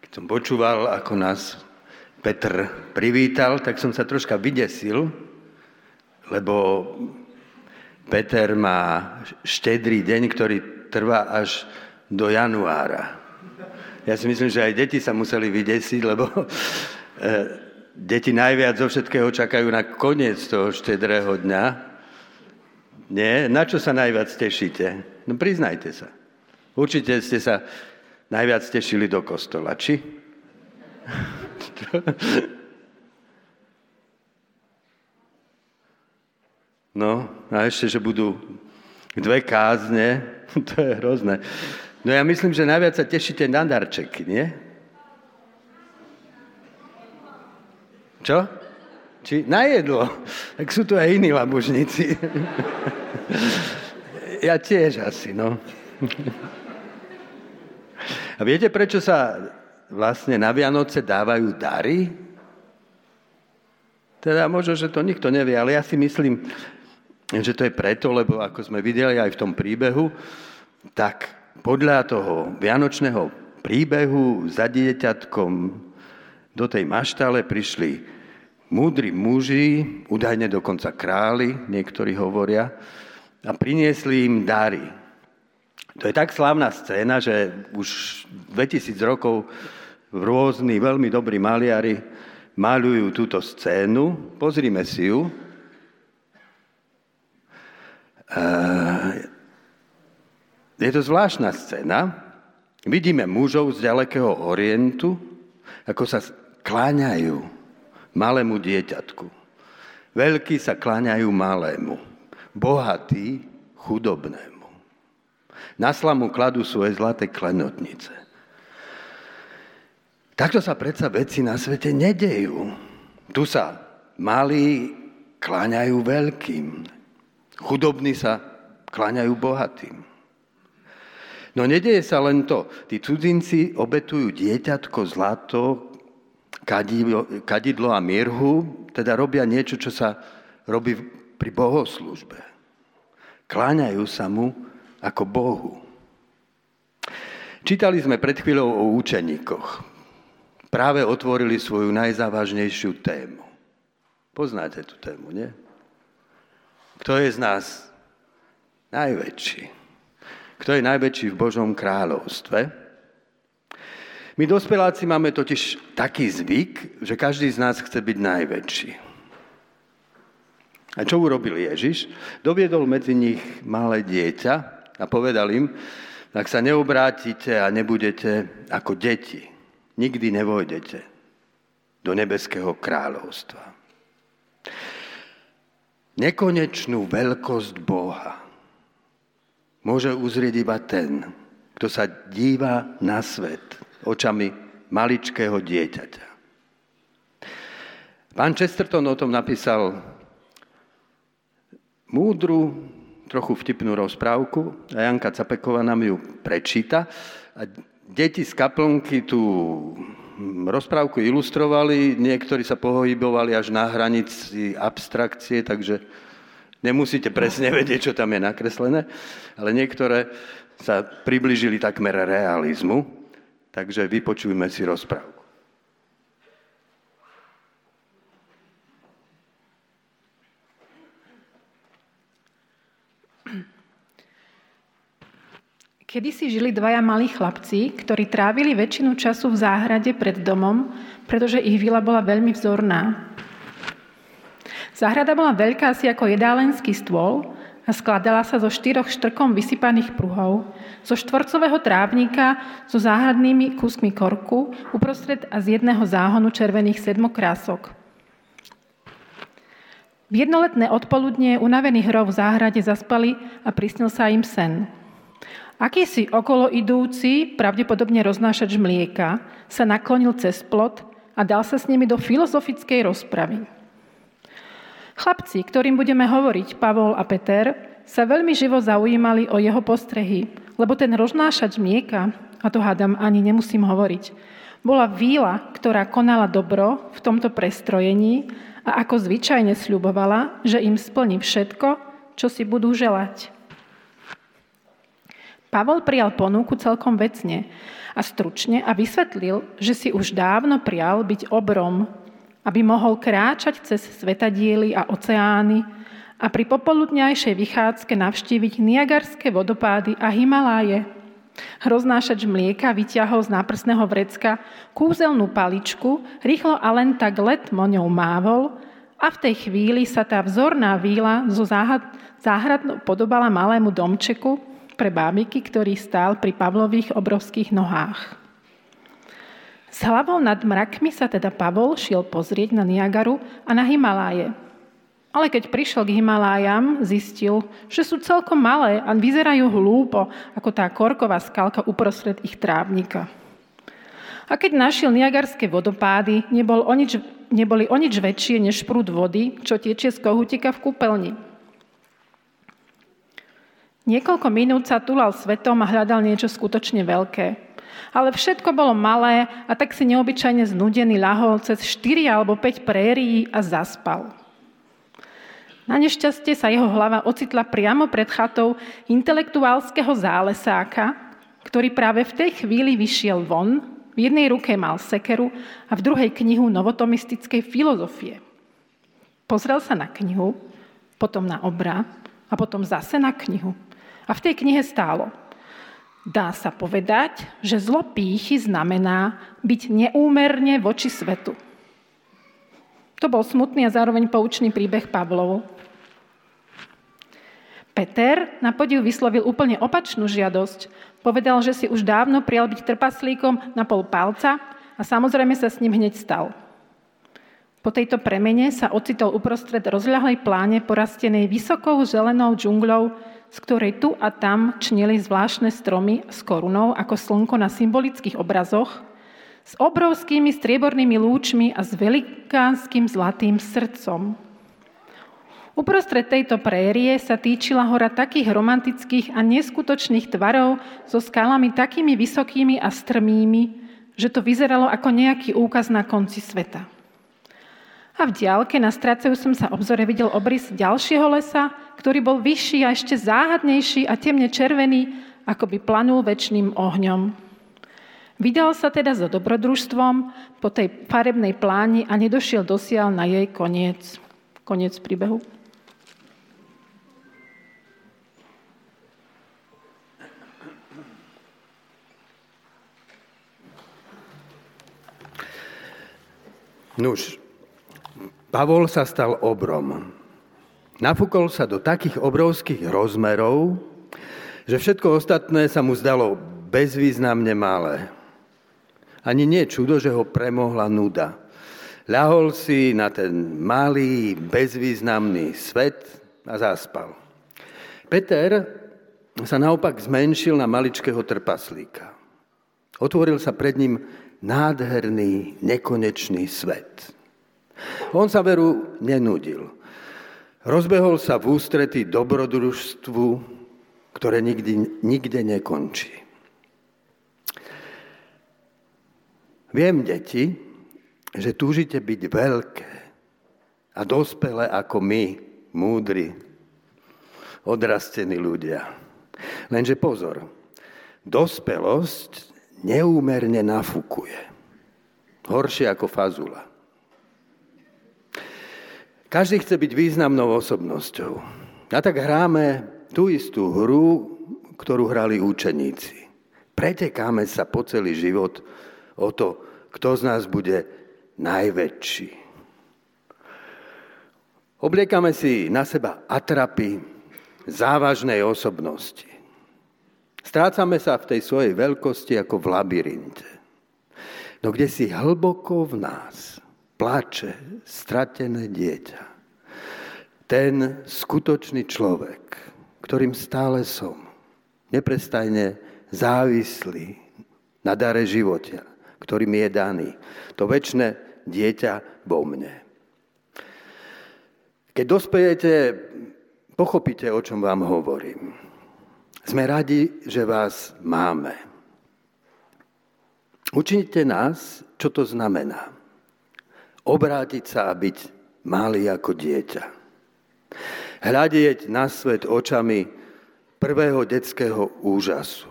keď som počúval, ako nás Petr privítal, tak som sa troška vydesil, lebo Peter má štedrý deň, ktorý trvá až do januára. Ja si myslím, že aj deti sa museli vydesiť, lebo e, deti najviac zo všetkého čakajú na koniec toho štedrého dňa. Nie? Na čo sa najviac tešíte? No priznajte sa. Určite ste sa najviac tešili do kostola, či? No, a ešte, že budú dve kázne, to je hrozné. No ja myslím, že najviac sa tešíte na darčeky, nie? Čo? Či na jedlo. Tak sú tu aj iní labužníci. ja tiež asi, no. A viete, prečo sa vlastne na Vianoce dávajú dary? Teda možno, že to nikto nevie, ale ja si myslím, že to je preto, lebo ako sme videli aj v tom príbehu, tak podľa toho vianočného príbehu za dieťatkom do tej maštale prišli múdri muži, údajne dokonca králi, niektorí hovoria, a priniesli im dary. To je tak slávna scéna, že už 2000 rokov rôzni veľmi dobrí maliari malujú túto scénu. Pozrime si ju. Je to zvláštna scéna. Vidíme mužov z ďalekého orientu, ako sa kláňajú malému dieťatku. Veľkí sa kláňajú malému. Bohatí chudobnému. Na slamu kladú svoje zlaté klenotnice. Takto sa predsa veci na svete nedejú. Tu sa malí kláňajú veľkým. Chudobní sa kláňajú bohatým. No nedeje sa len to. Tí cudzinci obetujú dieťatko, zlato, kadidlo, a mirhu, teda robia niečo, čo sa robí pri bohoslužbe. Kláňajú sa mu ako Bohu. Čítali sme pred chvíľou o učeníkoch. Práve otvorili svoju najzávažnejšiu tému. Poznáte tú tému, nie? Kto je z nás najväčší? Kto je najväčší v Božom kráľovstve? My dospeláci máme totiž taký zvyk, že každý z nás chce byť najväčší. A čo urobil Ježiš? Doviedol medzi nich malé dieťa a povedal im, ak sa neobrátite a nebudete ako deti, nikdy nevojdete do nebeského kráľovstva. Nekonečnú veľkosť Boha môže uzrieť iba ten, kto sa díva na svet očami maličkého dieťaťa. Pán Chesterton o tom napísal múdru, trochu vtipnú rozprávku a Janka Capeková nám ju prečíta. A deti z kaplnky tú rozprávku ilustrovali, niektorí sa pohybovali až na hranici abstrakcie, takže Nemusíte presne vedieť, čo tam je nakreslené, ale niektoré sa približili takmer realizmu, takže vypočujme si rozprávku. Kedy si žili dvaja malí chlapci, ktorí trávili väčšinu času v záhrade pred domom, pretože ich vila bola veľmi vzorná. Záhrada bola veľká asi ako jedálenský stôl a skladala sa zo štyroch štrkom vysypaných pruhov, zo štvorcového trávnika so záhradnými kúskmi korku uprostred a z jedného záhonu červených sedmokrások. V jednoletné odpoludne unavení hrov v záhrade zaspali a prisnil sa im sen. Akýsi okolo idúci, pravdepodobne roznášač mlieka, sa naklonil cez plot a dal sa s nimi do filozofickej rozpravy. Chlapci, ktorým budeme hovoriť, Pavol a Peter, sa veľmi živo zaujímali o jeho postrehy, lebo ten roznášač mlieka, a to hádam ani nemusím hovoriť, bola víla, ktorá konala dobro v tomto prestrojení a ako zvyčajne sľubovala, že im splní všetko, čo si budú želať. Pavol prijal ponuku celkom vecne a stručne a vysvetlil, že si už dávno prijal byť obrom, aby mohol kráčať cez svetadiely a oceány a pri popoludňajšej vychádzke navštíviť Niagarské vodopády a Himaláje. Roznášač mlieka vyťahol z náprsného vrecka kúzelnú paličku, rýchlo a len tak letmo ňou mávol a v tej chvíli sa tá vzorná víla zo záhradnou podobala malému domčeku pre bábiky, ktorý stál pri Pavlových obrovských nohách. S hlavou nad mrakmi sa teda Pavol šiel pozrieť na Niagaru a na Himaláje. Ale keď prišiel k Himalájam, zistil, že sú celkom malé a vyzerajú hlúpo, ako tá korková skalka uprostred ich trávnika. A keď našiel Niagarské vodopády, nebol o nič, neboli o nič väčšie než prúd vody, čo tečie z kohutika v kúpeľni. Niekoľko minút sa tulal svetom a hľadal niečo skutočne veľké. Ale všetko bolo malé a tak si neobyčajne znudený lahol cez 4 alebo 5 prérií a zaspal. Na nešťastie sa jeho hlava ocitla priamo pred chatou intelektuálskeho zálesáka, ktorý práve v tej chvíli vyšiel von, v jednej ruke mal sekeru a v druhej knihu novotomistickej filozofie. Pozrel sa na knihu, potom na obra a potom zase na knihu. A v tej knihe stálo – Dá sa povedať, že zlo pýchy znamená byť neúmerne voči svetu. To bol smutný a zároveň poučný príbeh Pavlov. Peter na podiv vyslovil úplne opačnú žiadosť. Povedal, že si už dávno prijal byť trpaslíkom na pol palca a samozrejme sa s ním hneď stal. Po tejto premene sa ocitol uprostred rozľahlej pláne porastenej vysokou zelenou džungľou, z ktorej tu a tam čnili zvláštne stromy s korunou ako slnko na symbolických obrazoch, s obrovskými striebornými lúčmi a s velikánskym zlatým srdcom. Uprostred tejto prérie sa týčila hora takých romantických a neskutočných tvarov so skalami takými vysokými a strmými, že to vyzeralo ako nejaký úkaz na konci sveta. A v diálke na som sa obzore videl obrys ďalšieho lesa, ktorý bol vyšší a ešte záhadnejší a temne červený, ako by planul väčšným ohňom. Vydal sa teda za dobrodružstvom po tej farebnej pláni a nedošiel dosiaľ na jej koniec. Koniec príbehu. Nuž, Pavol sa stal obrom. Nafúkol sa do takých obrovských rozmerov, že všetko ostatné sa mu zdalo bezvýznamne malé. Ani nie čudo, že ho premohla nuda. Ľahol si na ten malý, bezvýznamný svet a zaspal. Peter sa naopak zmenšil na maličkého trpaslíka. Otvoril sa pred ním nádherný, nekonečný svet. On sa veru nenudil. Rozbehol sa v ústrety dobrodružstvu, ktoré nikdy, nikde nekončí. Viem, deti, že túžite byť veľké a dospelé ako my, múdri, odrastení ľudia. Lenže pozor, dospelosť neúmerne nafúkuje. Horšie ako fazula. Každý chce byť významnou osobnosťou. A tak hráme tú istú hru, ktorú hrali účeníci. Pretekáme sa po celý život o to, kto z nás bude najväčší. Obliekame si na seba atrapy závažnej osobnosti. Strácame sa v tej svojej veľkosti ako v labyrinte. No kde si hlboko v nás plače stratené dieťa. Ten skutočný človek, ktorým stále som, neprestajne závislý na dare života, ktorý mi je daný. To väčšie dieťa vo mne. Keď dospejete, pochopíte, o čom vám hovorím. Sme radi, že vás máme. Učinite nás, čo to znamená obrátiť sa a byť malý ako dieťa. Hľadieť na svet očami prvého detského úžasu.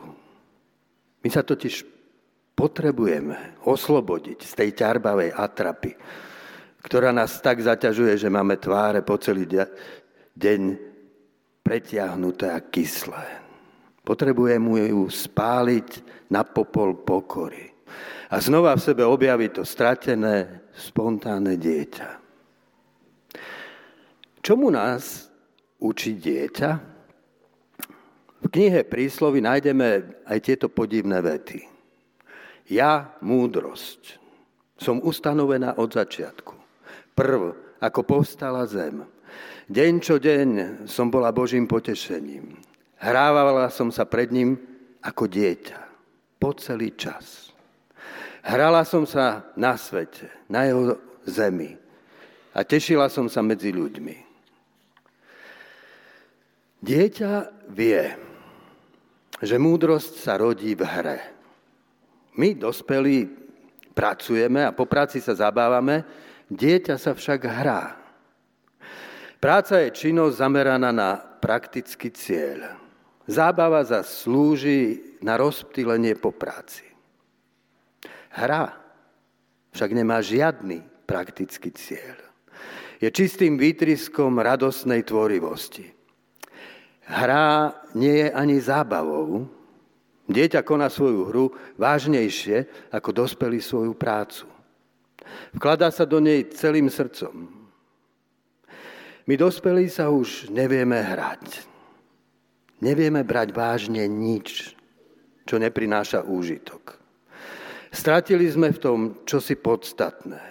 My sa totiž potrebujeme oslobodiť z tej ťarbavej atrapy, ktorá nás tak zaťažuje, že máme tváre po celý deň pretiahnuté a kyslé. Potrebujeme ju spáliť na popol pokory a znova v sebe objaviť to stratené, spontánne dieťa. Čomu nás učí dieťa? V knihe Príslovy nájdeme aj tieto podivné vety. Ja, múdrosť, som ustanovená od začiatku. Prv, ako povstala zem. Deň čo deň som bola Božím potešením. Hrávala som sa pred ním ako dieťa. Po celý čas. Hrala som sa na svete, na jeho zemi. A tešila som sa medzi ľuďmi. Dieťa vie, že múdrosť sa rodí v hre. My, dospelí, pracujeme a po práci sa zabávame, dieťa sa však hrá. Práca je činnosť zameraná na praktický cieľ. Zábava za slúži na rozptýlenie po práci. Hra však nemá žiadny praktický cieľ. Je čistým výtriskom radosnej tvorivosti. Hra nie je ani zábavou. Dieťa koná svoju hru vážnejšie, ako dospelí svoju prácu. Vkladá sa do nej celým srdcom. My dospelí sa už nevieme hrať. Nevieme brať vážne nič, čo neprináša úžitok. Stratili sme v tom čosi podstatné.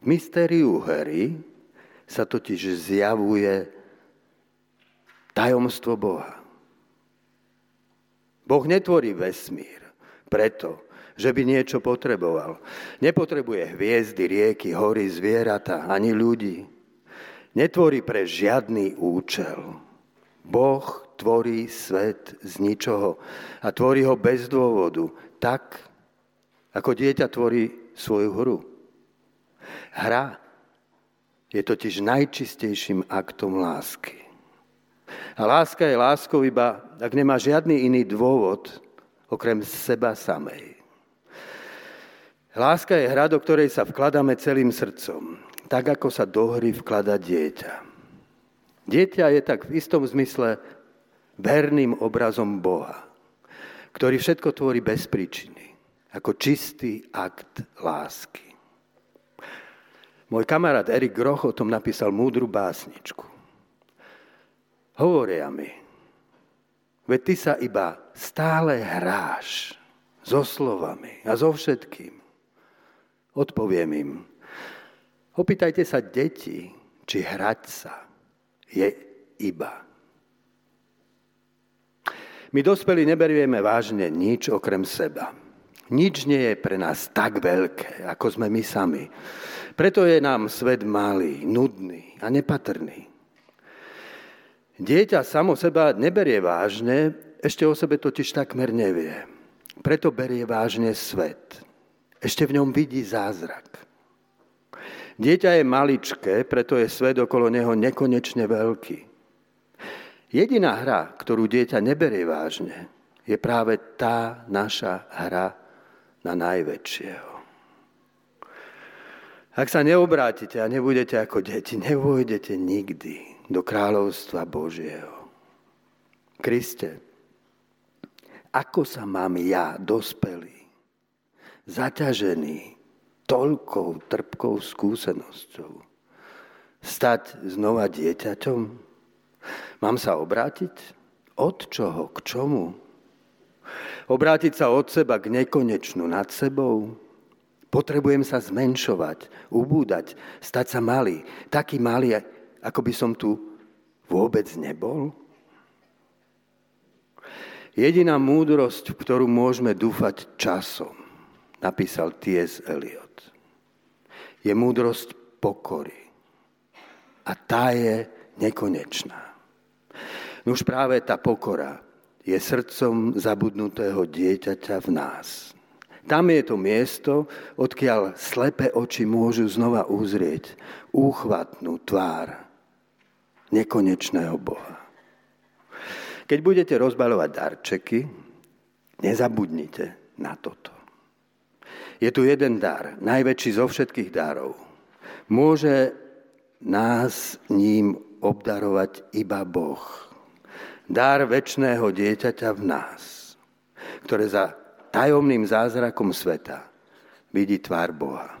V mystériu hry sa totiž zjavuje tajomstvo Boha. Boh netvorí vesmír preto, že by niečo potreboval. Nepotrebuje hviezdy, rieky, hory, zvieratá, ani ľudí. Netvorí pre žiadny účel. Boh tvorí svet z ničoho a tvorí ho bez dôvodu, tak, ako dieťa tvorí svoju hru. Hra je totiž najčistejším aktom lásky. A láska je láskou iba, ak nemá žiadny iný dôvod, okrem seba samej. Láska je hra, do ktorej sa vkladáme celým srdcom, tak ako sa do hry vklada dieťa. Dieťa je tak v istom zmysle verným obrazom Boha, ktorý všetko tvorí bez príčiny, ako čistý akt lásky. Môj kamarát Erik Groch o tom napísal múdru básničku. Hovoria mi, veď ty sa iba stále hráš so slovami a so všetkým. Odpoviem im, opýtajte sa deti, či hrať sa je iba. My dospelí neberieme vážne nič okrem seba. Nič nie je pre nás tak veľké, ako sme my sami. Preto je nám svet malý, nudný a nepatrný. Dieťa samo seba neberie vážne, ešte o sebe totiž takmer nevie. Preto berie vážne svet. Ešte v ňom vidí zázrak. Dieťa je maličké, preto je svet okolo neho nekonečne veľký. Jediná hra, ktorú dieťa neberie vážne, je práve tá naša hra na najväčšieho. Ak sa neobrátite a nebudete ako deti, nevojdete nikdy do kráľovstva Božieho. Kriste, ako sa mám ja, dospelý, zaťažený, toľkou trpkou skúsenosťou. Stať znova dieťaťom? Mám sa obrátiť? Od čoho? K čomu? Obrátiť sa od seba k nekonečnú nad sebou? Potrebujem sa zmenšovať, ubúdať, stať sa malý. Taký malý, ako by som tu vôbec nebol? Jediná múdrosť, v ktorú môžeme dúfať časom, napísal T.S. Eliot je múdrosť pokory. A tá je nekonečná. No už práve tá pokora je srdcom zabudnutého dieťaťa v nás. Tam je to miesto, odkiaľ slepé oči môžu znova uzrieť úchvatnú tvár nekonečného Boha. Keď budete rozbalovať darčeky, nezabudnite na toto. Je tu jeden dar, najväčší zo všetkých darov. Môže nás ním obdarovať iba Boh. Dar väčšného dieťaťa v nás, ktoré za tajomným zázrakom sveta vidí tvár Boha.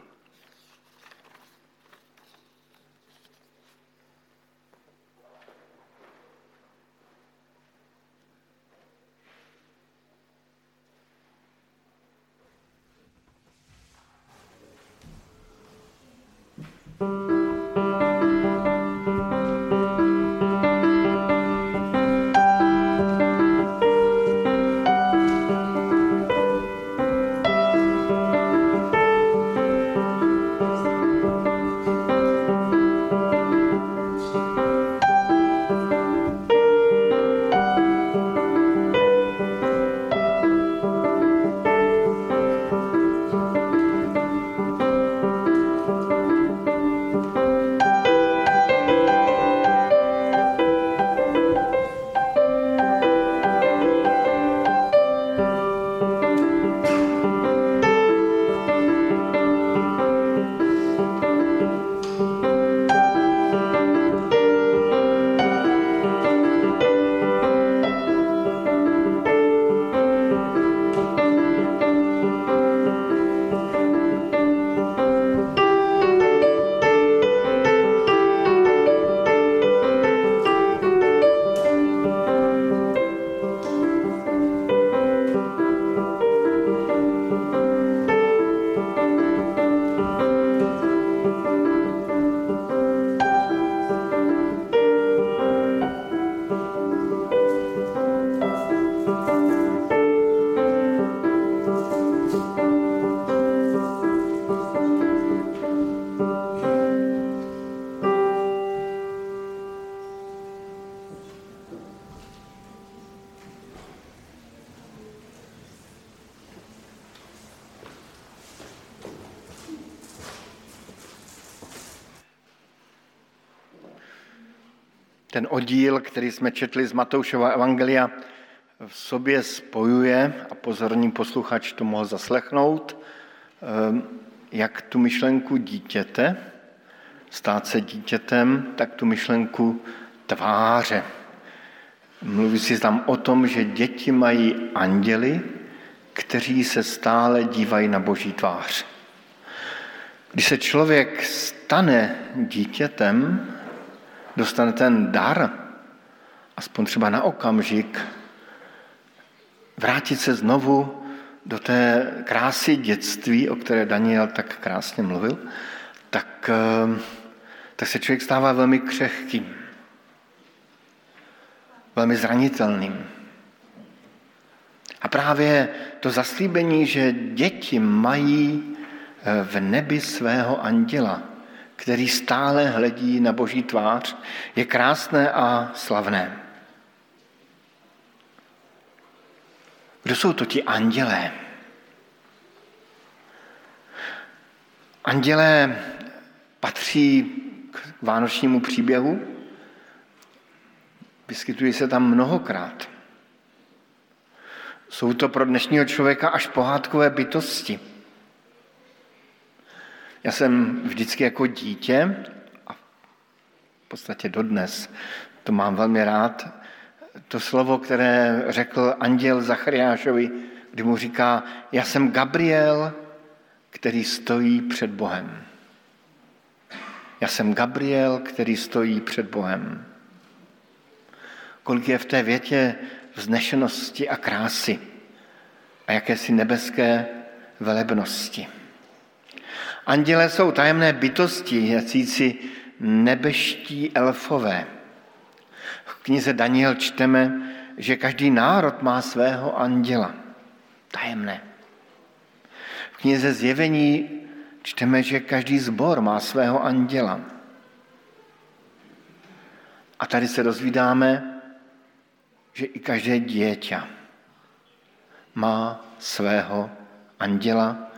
Ten oddíl, který jsme četli z Matoušova Evangelia, v sobě spojuje, a pozorný posluchač to mohl zaslechnout, ehm, jak tu myšlenku dítěte, stát se dítětem, tak tu myšlenku tváře. Mluví si tam o tom, že děti mají anděly, kteří se stále dívají na boží tvář. Když se člověk stane dítětem, dostane ten dar, aspoň třeba na okamžik, vrátit se znovu do té krásy dětství, o které Daniel tak krásně mluvil, tak, eh, tak se člověk stává velmi křehkým, velmi zranitelným. A právě to zaslíbení, že děti mají eh, v nebi svého anděla, který stále hledí na boží tvář, je krásné a slavné. Kdo jsou to ti andělé? Andělé patří k vánočnímu příběhu, vyskytují se tam mnohokrát. Jsou to pro dnešního člověka až pohádkové bytosti. Já jsem vždycky jako dítě, a v podstatě dodnes, to mám velmi rád, to slovo, které řekl anděl Zachariášovi, kdy mu říká, já jsem Gabriel, který stojí před Bohem. Já jsem Gabriel, který stojí před Bohem. Kolik je v té větě vznešenosti a krásy a jakési nebeské velebnosti. Anděle jsou tajemné bytosti, jacíci nebeští elfové. V knize Daniel čteme, že každý národ má svého anděla. Tajemné. V knize Zjevení čteme, že každý zbor má svého anděla. A tady se dozvídáme, že i každé dieťa má svého anděla,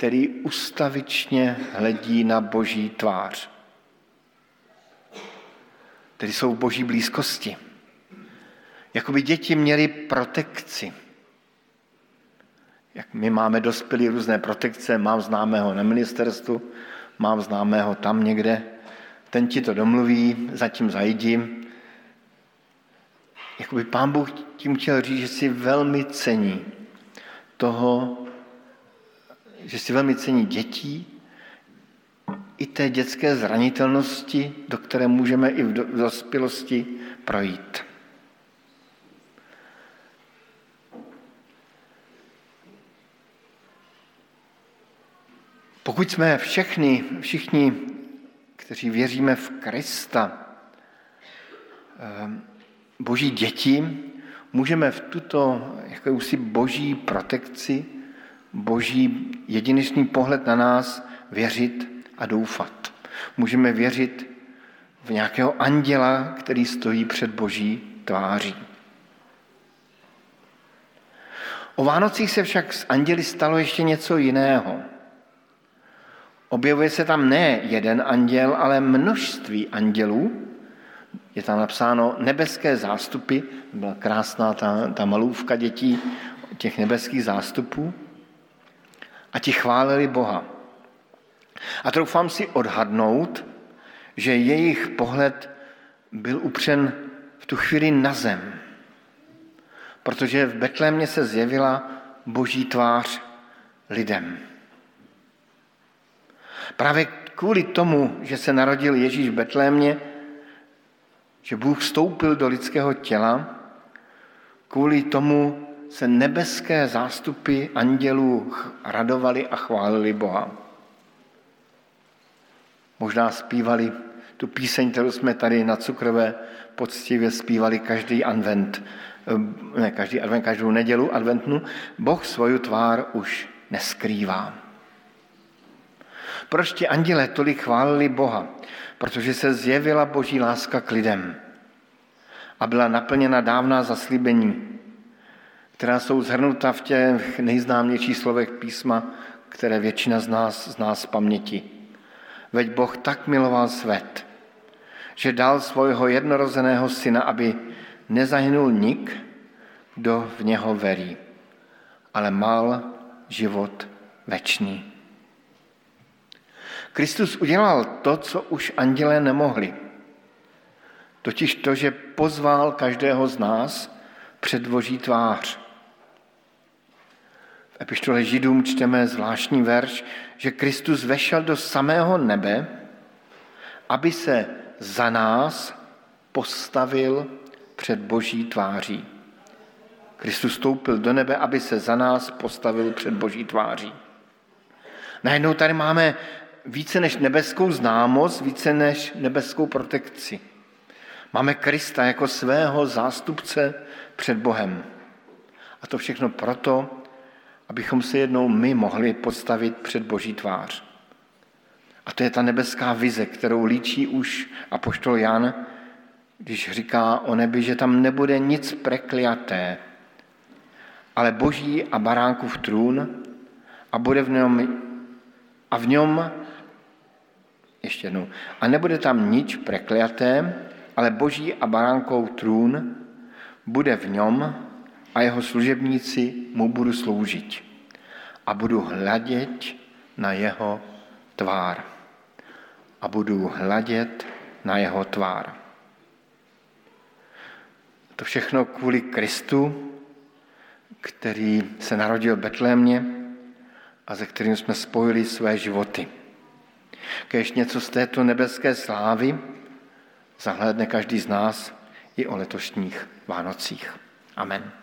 který ustavičně hledí na boží tvář, který jsou v boží blízkosti. Jakoby děti měly protekci. Jak my máme dospělí různé protekce, mám známého na ministerstvu, mám známého tam někde, ten ti to domluví, zatím zajdím. Jakoby pán Bůh tím chtěl říct, že si velmi cení toho, že si velmi cení dětí, i té dětské zranitelnosti, do které můžeme i v dospělosti projít. Pokud jsme všechny, všichni, kteří věříme v Krista, ehm, boží děti, můžeme v tuto jakousi boží protekci, boží jedinečný pohled na nás věřit a doufat. Můžeme věřit v nějakého anděla, který stojí před boží tváří. O Vánocích se však s anděli stalo ještě něco jiného. Objevuje se tam ne jeden anděl, ale množství andělů. Je tam napsáno nebeské zástupy, byla krásná ta, ta malůvka dětí těch nebeských zástupů. A ti chválili Boha. A troufám si odhadnout, že jejich pohled byl upřen v tu chvíli na zem, protože v Betlémě se zjevila boží tvář lidem. Právě kvůli tomu, že se narodil Ježíš v Betlémě, že Bůh vstoupil do lidského těla, kvůli tomu se nebeské zástupy andělů radovali a chválili Boha. Možná zpívali tu píseň, kterou jsme tady na Cukrové poctivě zpívali každý advent, ne každý advent, každou nedělu adventnu. Boh svoju tvár už neskrývá. Proč ti anděle tolik chválili Boha? Protože se zjevila boží láska k lidem a byla naplněna dávná zaslíbení, která jsou zhrnuta v těch nejznámějších slovech písma, které většina z nás zná z paměti. Veď Boh tak miloval svět, že dal svojho jednorozeného syna, aby nezahynul nik, kdo v něho verí, ale mal život večný. Kristus udělal to, co už andělé nemohli. Totiž to, že pozval každého z nás před Boží tvář. Epištole Židům čteme zvláštní verš, že Kristus vešel do samého nebe, aby se za nás postavil před Boží tváří. Kristus stoupil do nebe, aby se za nás postavil před Boží tváří. Najednou tady máme více než nebeskou známost, více než nebeskou protekci. Máme Krista jako svého zástupce před Bohem. A to všechno proto, abychom se jednou my mohli postavit před Boží tvář. A to je ta nebeská vize, kterou líčí už apoštol Jan, když říká o nebi, že tam nebude nic prekliaté, ale boží a baránkův trůn a bude v něm a v něm ještě jednou. A nebude tam nič prekliaté, ale boží a baránkou trůn bude v něm a jeho služebníci mu budu sloužit. A budu hledět na jeho tvár. A budu hledět na jeho tvár. To všechno kvůli Kristu, který se narodil v Betlémě a ze kterým jsme spojili své životy. Kež něco z této nebeské slávy zahlédne každý z nás i o letošních Vánocích. Amen.